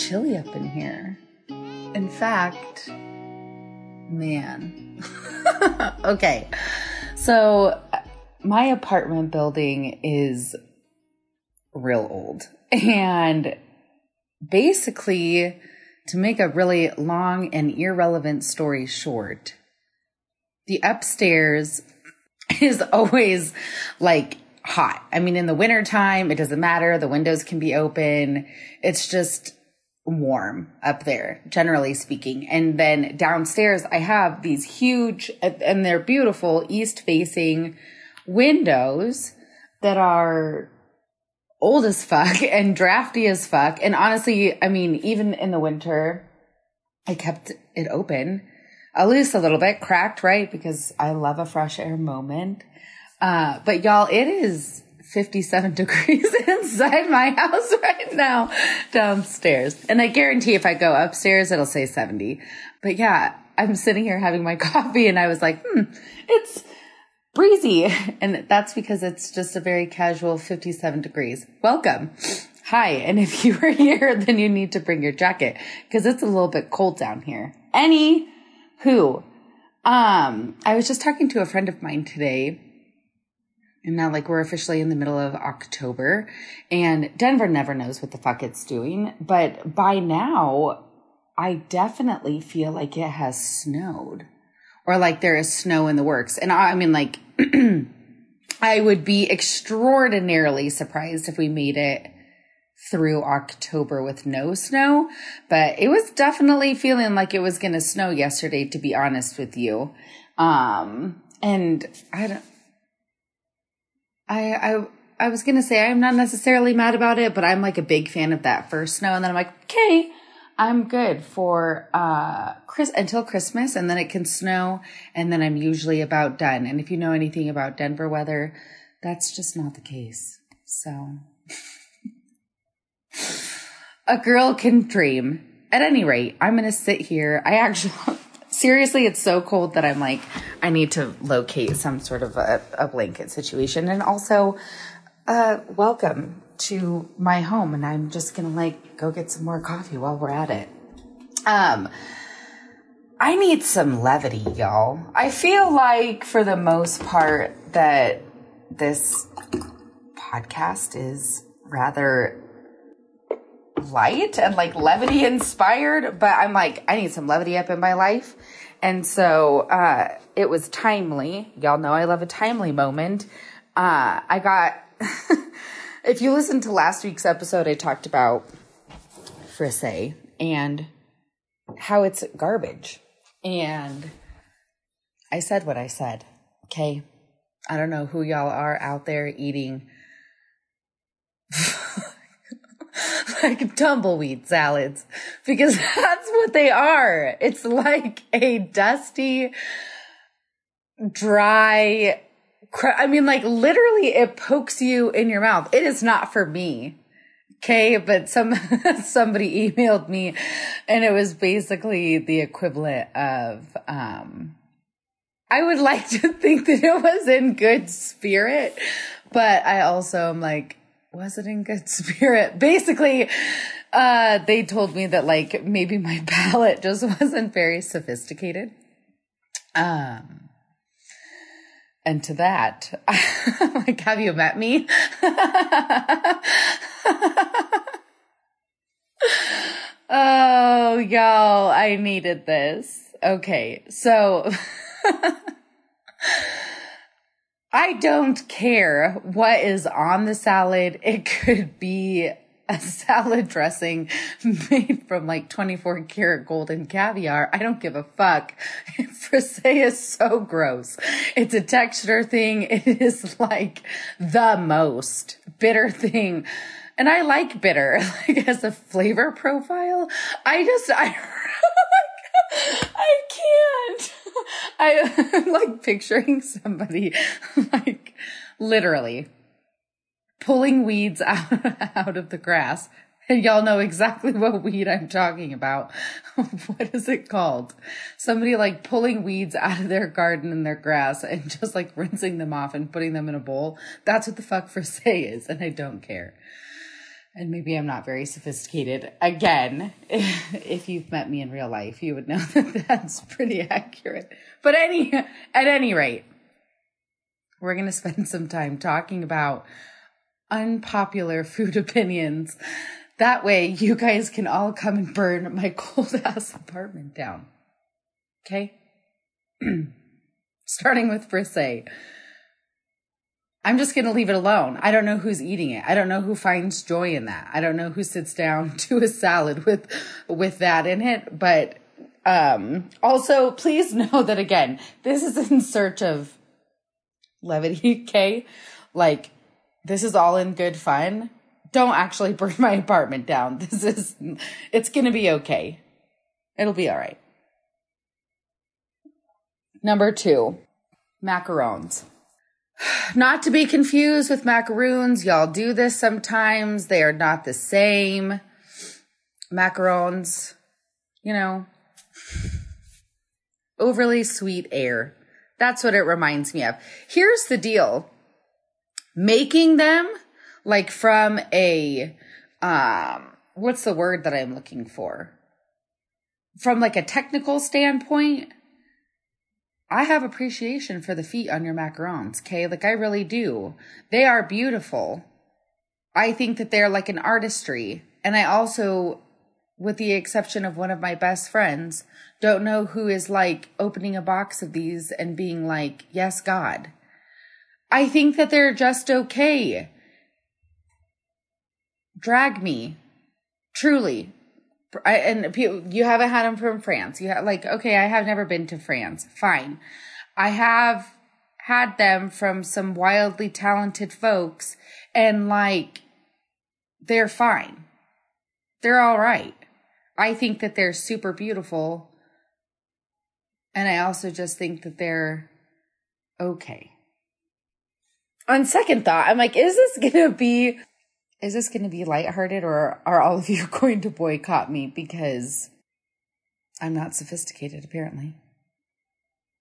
chilly up in here. In fact, man. okay. So uh, my apartment building is real old. And basically, to make a really long and irrelevant story short, the upstairs is always like hot. I mean, in the wintertime, it doesn't matter. The windows can be open. It's just warm up there, generally speaking. And then downstairs, I have these huge, and they're beautiful east facing windows that are old as fuck and drafty as fuck. And honestly, I mean, even in the winter, I kept it open, at least a little bit cracked, right? Because I love a fresh air moment. Uh, but y'all, it is 57 degrees inside my house right now downstairs. And I guarantee if I go upstairs, it'll say 70. But yeah, I'm sitting here having my coffee and I was like, hmm, it's breezy. And that's because it's just a very casual 57 degrees. Welcome. Hi. And if you are here, then you need to bring your jacket because it's a little bit cold down here. Any who, um, I was just talking to a friend of mine today and now, like, we're officially in the middle of October, and Denver never knows what the fuck it's doing. But by now, I definitely feel like it has snowed, or like there is snow in the works. And I, I mean, like, I would be extraordinarily surprised if we made it through October with no snow, but it was definitely feeling like it was going to snow yesterday, to be honest with you. Um, and I don't, I, I, I was gonna say I'm not necessarily mad about it, but I'm like a big fan of that first snow, and then I'm like, okay, I'm good for uh Chris until Christmas, and then it can snow, and then I'm usually about done. And if you know anything about Denver weather, that's just not the case. So, a girl can dream. At any rate, I'm gonna sit here. I actually seriously, it's so cold that I'm like, I need to locate some sort of a, a blanket situation. And also, uh, welcome to my home. And I'm just gonna like go get some more coffee while we're at it. Um, I need some levity, y'all. I feel like for the most part that this podcast is rather light and like levity inspired, but I'm like, I need some levity up in my life. And so, uh, it was timely. Y'all know I love a timely moment. Uh, I got, if you listen to last week's episode, I talked about frisee and how it's garbage. And I said what I said. Okay. I don't know who y'all are out there eating like tumbleweed salads because that's what they are. It's like a dusty, dry, I mean, like literally it pokes you in your mouth. It is not for me. Okay. But some, somebody emailed me and it was basically the equivalent of, um, I would like to think that it was in good spirit, but I also am like, was it in good spirit? Basically, uh, they told me that like maybe my palate just wasn't very sophisticated. Um, and to that, like, have you met me? oh, y'all, I needed this. Okay, so I don't care what is on the salad. It could be a salad dressing made from like 24 karat golden caviar. I don't give a fuck. Frisee is so gross. It's a texture thing. It is like the most bitter thing. And I like bitter, like as a flavor profile. I just, I, I can't. I, am like picturing somebody like literally pulling weeds out, out of the grass. And y'all know exactly what weed I'm talking about. what is it called? Somebody like pulling weeds out of their garden and their grass and just like rinsing them off and putting them in a bowl. That's what the fuck frisee is. And I don't care. And maybe I'm not very sophisticated. Again, if you've met me in real life, you would know that that's pretty accurate. But any, at any rate, we're going to spend some time talking about unpopular food opinions. That way you guys can all come and burn my cold ass apartment down. Okay? Starting with frisee. I'm just going to leave it alone. I don't know who's eating it. I don't know who finds joy in that. I don't know who sits down to a salad with with that in it, but um also please know that again, this is in search of levity, okay? Like this is all in good fun. Don't actually burn my apartment down. This is it's going to be okay. It'll be all right. Number 2, macarons. Not to be confused with macaroons. Y'all do this sometimes. They are not the same. Macarons, you know, overly sweet air. That's what it reminds me of. Here's the deal. Making them like from a, um, what's the word that I'm looking for? From like a technical standpoint, I have appreciation for the feet on your macarons, okay? Like I really do. They are beautiful. I think that they're like an artistry. And I also, with the exception of one of my best friends, don't know who is like opening a box of these and being like, yes, God. I think that they're just okay. Drag me. Truly. I, and you haven't had them from France. You have like, okay, I have never been to France. Fine. I have had them from some wildly talented folks and like, they're fine. They're all right. I think that they're super beautiful. And I also just think that they're okay. On second thought, I'm like, is this going to be is this going to be lighthearted or are all of you going to boycott me because I'm not sophisticated apparently?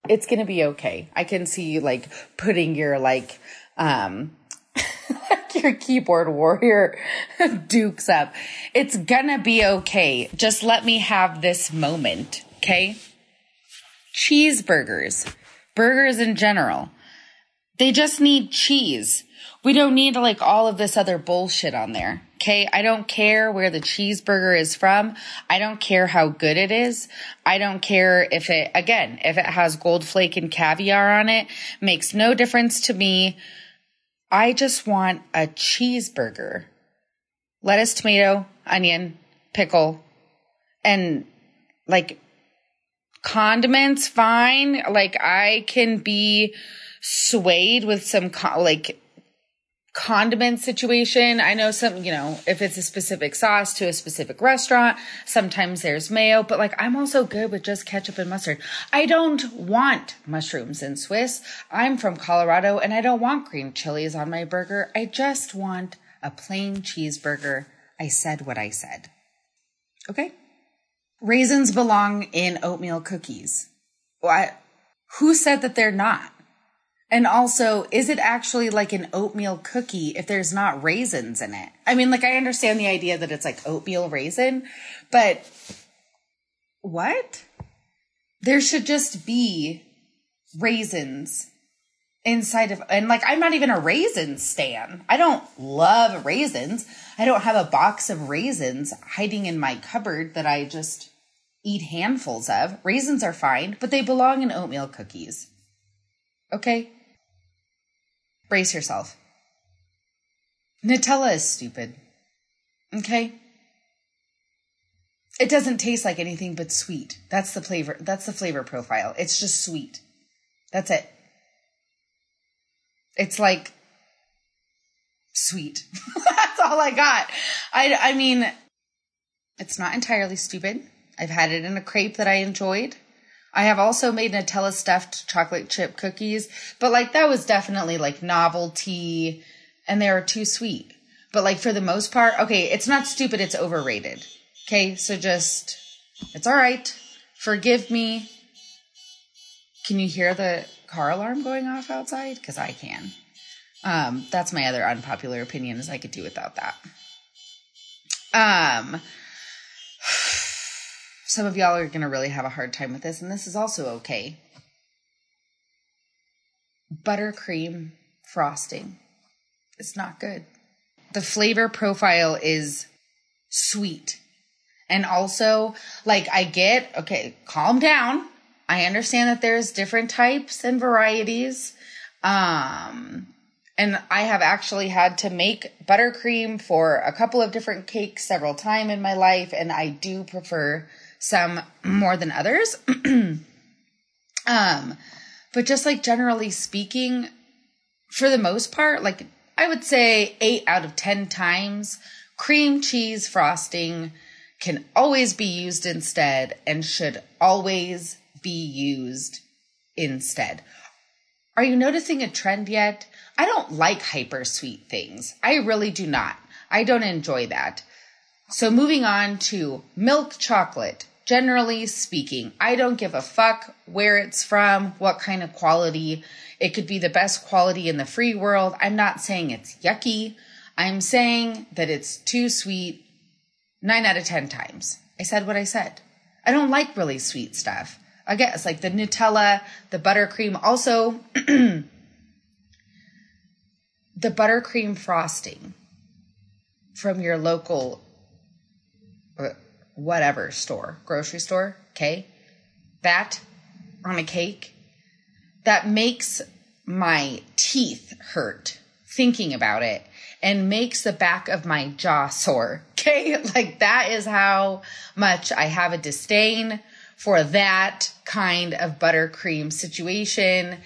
It's going to be okay. I can see you like putting your like um your keyboard warrior dukes up. It's gonna be okay. Just let me have this moment, okay? Cheeseburgers, burgers in general, they just need cheese. We don't need like all of this other bullshit on there. Okay. I don't care where the cheeseburger is from. I don't care how good it is. I don't care if it, again, if it has gold flake and caviar on it, makes no difference to me. I just want a cheeseburger. Lettuce, tomato, onion, pickle, and like condiments, fine. Like I can be swayed with some, like, condiment situation. I know some, you know, if it's a specific sauce to a specific restaurant, sometimes there's mayo, but like I'm also good with just ketchup and mustard. I don't want mushrooms in Swiss. I'm from Colorado and I don't want green chilies on my burger. I just want a plain cheeseburger. I said what I said. Okay? Raisins belong in oatmeal cookies. What? Who said that they're not? And also, is it actually like an oatmeal cookie if there's not raisins in it? I mean, like, I understand the idea that it's like oatmeal raisin, but what? There should just be raisins inside of, and like, I'm not even a raisin stan. I don't love raisins. I don't have a box of raisins hiding in my cupboard that I just eat handfuls of. Raisins are fine, but they belong in oatmeal cookies. Okay? Brace yourself. Nutella is stupid. Okay? It doesn't taste like anything but sweet. That's the flavor that's the flavor profile. It's just sweet. That's it. It's like sweet. that's all I got. I I mean it's not entirely stupid. I've had it in a crepe that I enjoyed. I have also made Nutella stuffed chocolate chip cookies, but like that was definitely like novelty and they are too sweet. But like for the most part, okay, it's not stupid, it's overrated. Okay, so just, it's all right. Forgive me. Can you hear the car alarm going off outside? Because I can. Um, that's my other unpopular opinion is I could do without that. Um, some of y'all are going to really have a hard time with this, and this is also okay. Buttercream frosting. It's not good. The flavor profile is sweet. And also, like, I get, okay, calm down. I understand that there's different types and varieties. Um, and I have actually had to make buttercream for a couple of different cakes several times in my life, and I do prefer some more than others. um, but just like generally speaking, for the most part, like I would say eight out of 10 times, cream cheese frosting can always be used instead and should always be used instead. Are you noticing a trend yet? I don't like hyper sweet things. I really do not. I don't enjoy that. So moving on to milk chocolate. Generally speaking, I don't give a fuck where it's from, what kind of quality. It could be the best quality in the free world. I'm not saying it's yucky. I'm saying that it's too sweet nine out of 10 times. I said what I said. I don't like really sweet stuff. I guess like the Nutella, the buttercream, also the buttercream frosting from your local whatever store, grocery store, okay? That on a cake, that makes my teeth hurt thinking about it and makes the back of my jaw sore. Okay. Like that is how much I have a disdain for that kind of buttercream situation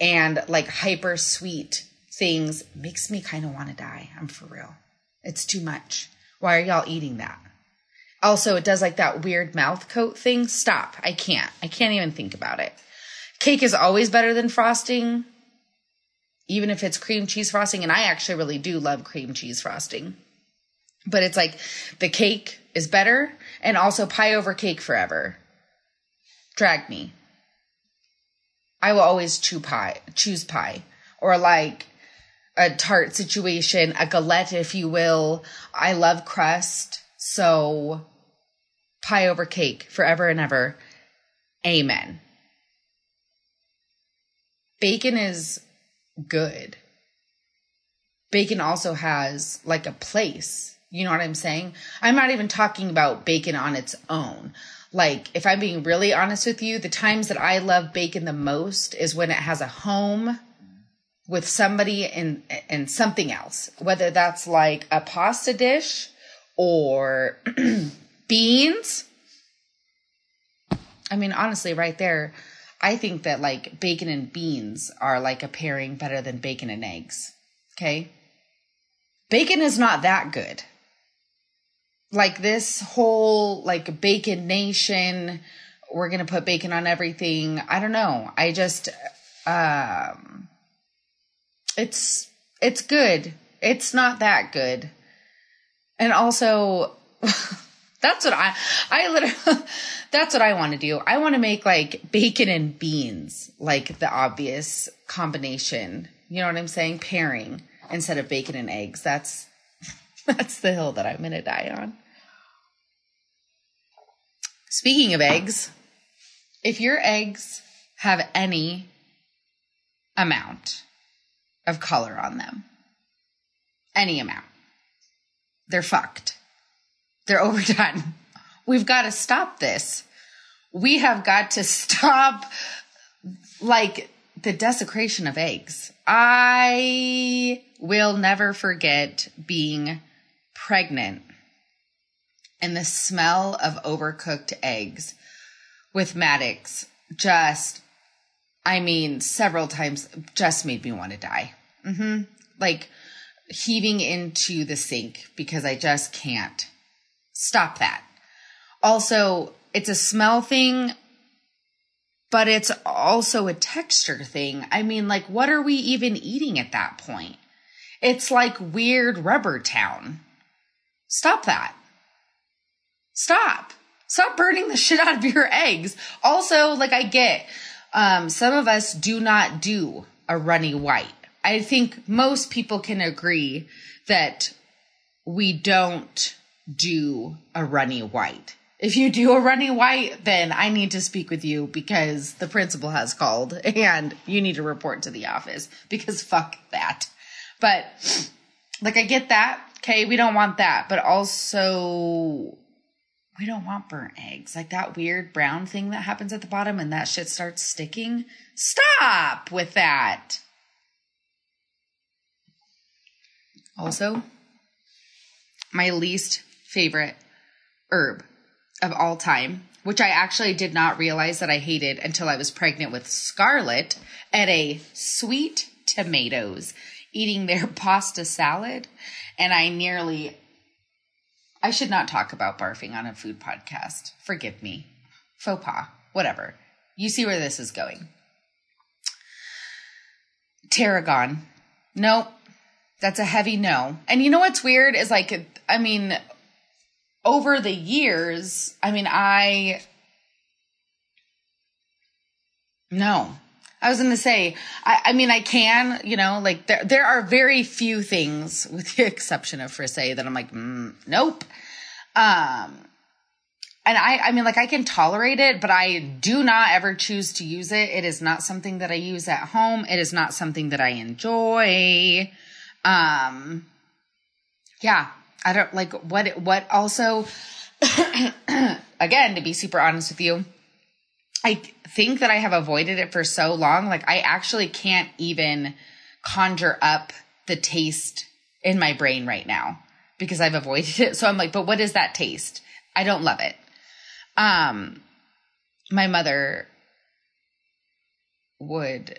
and like hyper sweet things makes me kind of want to die. I'm for real. It's too much. Why are y'all eating that? Also, it does like that weird mouth coat thing. Stop. I can't. I can't even think about it. Cake is always better than frosting, even if it's cream cheese frosting. And I actually really do love cream cheese frosting. But it's like the cake is better and also pie over cake forever. Drag me. I will always chew pie, choose pie or like a tart situation, a galette, if you will. I love crust. So pie over cake forever and ever. Amen. Bacon is good. Bacon also has like a place. You know what I'm saying? I'm not even talking about bacon on its own. Like, if I'm being really honest with you, the times that I love bacon the most is when it has a home with somebody and and something else. Whether that's like a pasta dish or beans. I mean, honestly, right there, I think that like bacon and beans are like a pairing better than bacon and eggs. Okay. Bacon is not that good. Like this whole like bacon nation, we're going to put bacon on everything. I don't know. I just, um, it's, it's good. It's not that good. And also, That's what I, I literally, that's what I want to do. I want to make like bacon and beans, like the obvious combination. You know what I'm saying? Pairing instead of bacon and eggs. That's, that's the hill that I'm going to die on. Speaking of eggs, if your eggs have any amount of color on them, any amount, they're fucked they're overdone. We've got to stop this. We have got to stop like the desecration of eggs. I will never forget being pregnant and the smell of overcooked eggs with Maddox just, I mean, several times just made me want to die. Mm-hmm. Like heaving into the sink because I just can't. Stop that. Also, it's a smell thing, but it's also a texture thing. I mean, like, what are we even eating at that point? It's like weird rubber town. Stop that. Stop. Stop burning the shit out of your eggs. Also, like, I get, um, some of us do not do a runny white. I think most people can agree that we don't do a runny white. If you do a runny white, then I need to speak with you because the principal has called and you need to report to the office because fuck that. But like, I get that. Okay. We don't want that. But also, we don't want burnt eggs. Like that weird brown thing that happens at the bottom and that shit starts sticking. Stop with that. Also, my least favorite herb of all time, which I actually did not realize that I hated until I was pregnant with Scarlett at a sweet tomatoes eating their pasta salad. And I nearly, I should not talk about barfing on a food podcast. Forgive me. Faux pas. Whatever. You see where this is going. Tarragon. Nope. That's a heavy no. And you know what's weird is like, I mean, over the years, I mean, I, no. I was going to say, I, I, mean, I can, you know, like there, there are very few things with the exception of frisee that I'm like, mm, nope. Um, and I, I mean, like I can tolerate it, but I do not ever choose to use it. It is not something that I use at home. It is not something that I enjoy. Um, yeah, I don't like what, what also, again, to be super honest with you, I think that I have avoided it for so long. Like I actually can't even conjure up the taste in my brain right now because I've avoided it. So I'm like, but what is that taste? I don't love it. Um, my mother would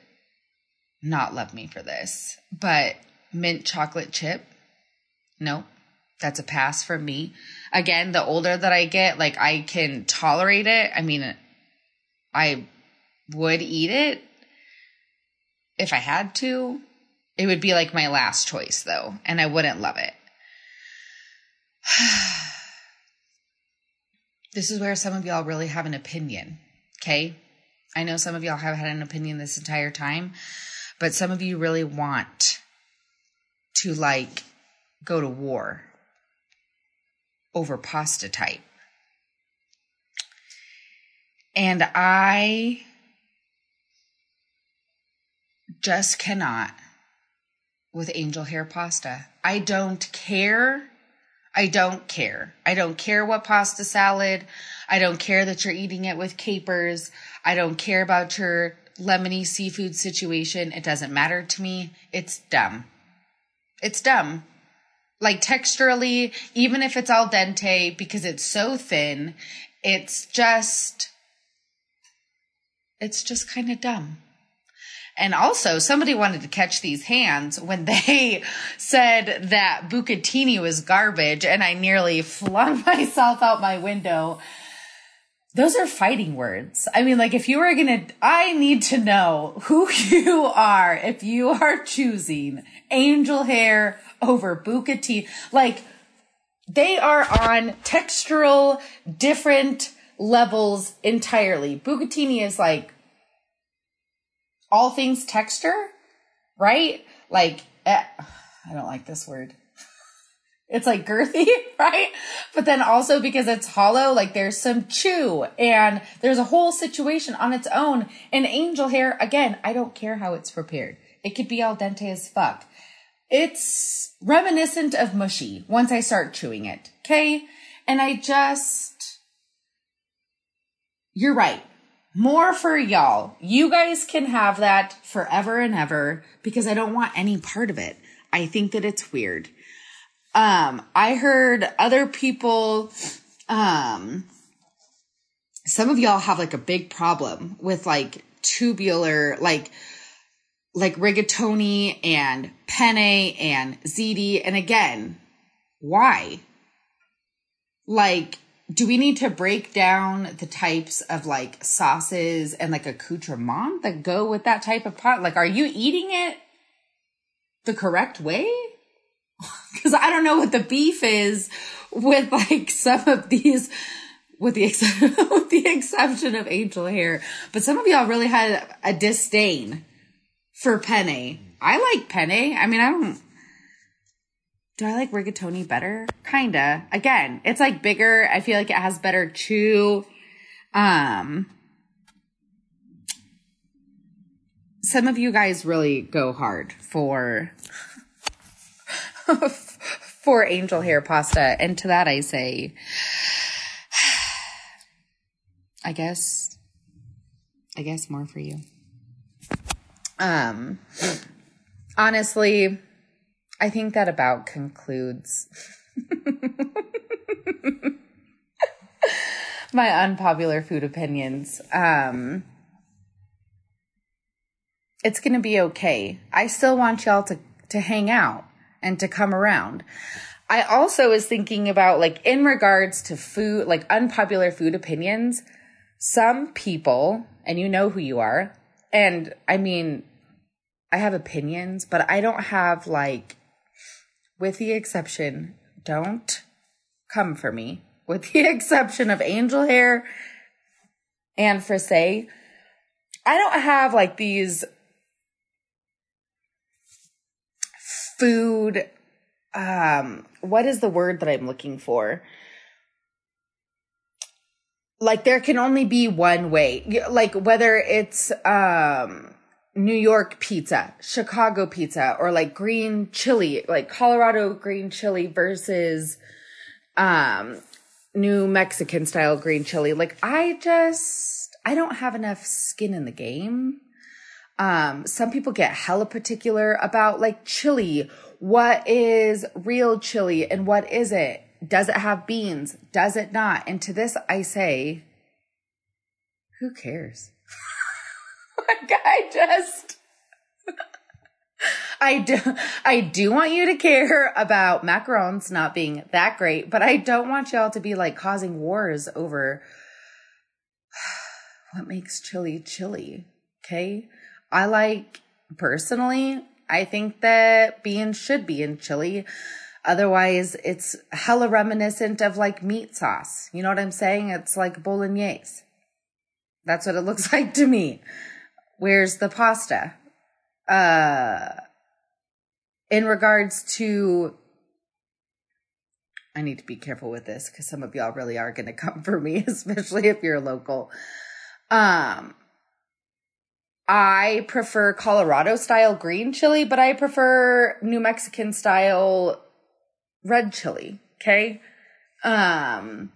not love me for this, but mint chocolate chip. No, that's a pass for me. Again, the older that I get, like I can tolerate it. I mean, I would eat it if I had to. It would be like my last choice though, and I wouldn't love it. this is where some of y'all really have an opinion, okay? I know some of y'all have had an opinion this entire time, but some of you really want to like go to war over pasta type. And I just cannot with angel hair pasta. I don't care. I don't care. I don't care what pasta salad. I don't care that you're eating it with capers. I don't care about your lemony seafood situation. It doesn't matter to me. It's dumb. It's dumb. Like texturally, even if it's al dente, because it's so thin, it's just, it's just kind of dumb. And also, somebody wanted to catch these hands when they said that bucatini was garbage, and I nearly flung myself out my window. Those are fighting words. I mean, like, if you were gonna, I need to know who you are if you are choosing angel hair over bucatini. Like, they are on textural different levels entirely. Bucatini is like all things texture, right? Like, eh, I don't like this word. It's like girthy, right? But then also because it's hollow, like there's some chew and there's a whole situation on its own. And angel hair, again, I don't care how it's prepared. It could be al dente as fuck. It's reminiscent of mushy once I start chewing it. Okay. And I just, you're right. More for y'all. You guys can have that forever and ever because I don't want any part of it. I think that it's weird. Um, I heard other people, um, some of y'all have like a big problem with like tubular, like, like rigatoni and penne and ziti. And again, why? Like, do we need to break down the types of like sauces and like accoutrement that go with that type of pot? Like, are you eating it the correct way? Because I don't know what the beef is with like some of these, with the ex- with the exception of angel hair. But some of y'all really had a disdain for penne. I like penne. I mean, I don't. Do I like rigatoni better? Kinda. Again, it's like bigger. I feel like it has better chew. Um, some of you guys really go hard for for angel hair pasta and to that I say I guess I guess more for you. Um honestly, I think that about concludes my unpopular food opinions. Um it's going to be okay. I still want y'all to to hang out and to come around. I also was thinking about like in regards to food, like unpopular food opinions, some people, and you know who you are, and I mean, I have opinions, but I don't have like, with the exception, don't come for me, with the exception of angel hair and frisee. I don't have like these food um what is the word that I'm looking for? Like there can only be one way. Like whether it's um New York pizza, Chicago pizza, or like green chili, like Colorado green chili versus um New Mexican style green chili. Like I just I don't have enough skin in the game um, some people get hella particular about like chili. What is real chili and what is it? Does it have beans? Does it not? And to this, I say, who cares? I just, I do, I do want you to care about macarons not being that great, but I don't want y'all to be like causing wars over what makes chili chili. Okay. I like personally, I think that beans should be in chili. Otherwise, it's hella reminiscent of like meat sauce. You know what I'm saying? It's like bolognese. That's what it looks like to me. Where's the pasta? Uh, in regards to, I need to be careful with this because some of y'all really are going to come for me, especially if you're local. Um, I prefer Colorado style green chili, but I prefer New Mexican style red chili. Okay. Um,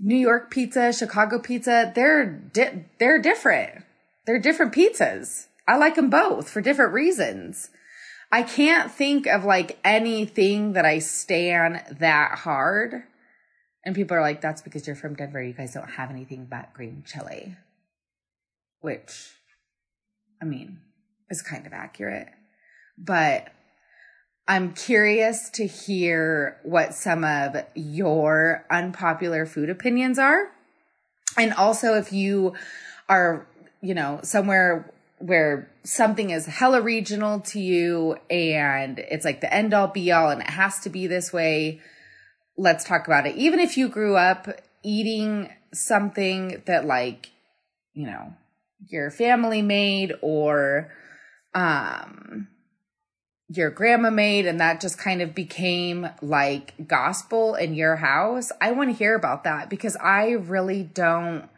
New York pizza, Chicago pizza, they're, di- they're different. They're different pizzas. I like them both for different reasons. I can't think of like anything that I stand that hard. And people are like, that's because you're from Denver. You guys don't have anything but green chili. Which I mean, is kind of accurate. But I'm curious to hear what some of your unpopular food opinions are. And also if you are, you know, somewhere where something is hella regional to you and it's like the end all be all and it has to be this way, let's talk about it. Even if you grew up eating something that like, you know, your family made or um your grandma made and that just kind of became like gospel in your house. I want to hear about that because I really don't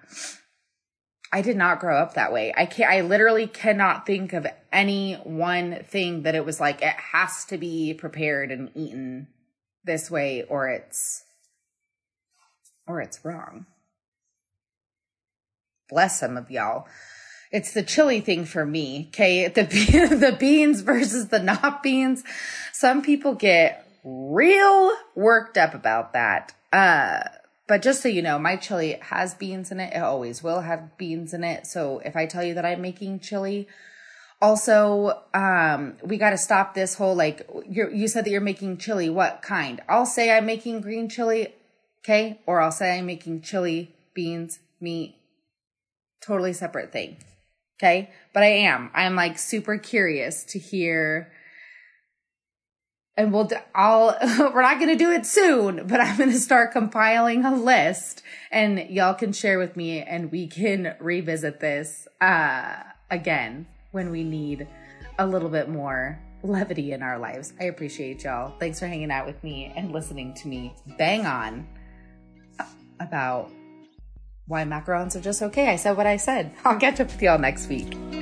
I did not grow up that way. I can't I literally cannot think of any one thing that it was like it has to be prepared and eaten this way or it's or it's wrong. Bless some of y'all it's the chili thing for me. Okay. The, the beans versus the not beans. Some people get real worked up about that. Uh, but just so you know, my chili has beans in it. It always will have beans in it. So if I tell you that I'm making chili, also, um, we got to stop this whole like, you you said that you're making chili. What kind? I'll say I'm making green chili. Okay. Or I'll say I'm making chili, beans, meat. Totally separate thing. Okay. But I am. I'm like super curious to hear. And we'll, I'll, we're not going to do it soon, but I'm going to start compiling a list and y'all can share with me and we can revisit this, uh, again when we need a little bit more levity in our lives. I appreciate y'all. Thanks for hanging out with me and listening to me bang on about why macarons are just okay. I said what I said. I'll catch up with y'all next week.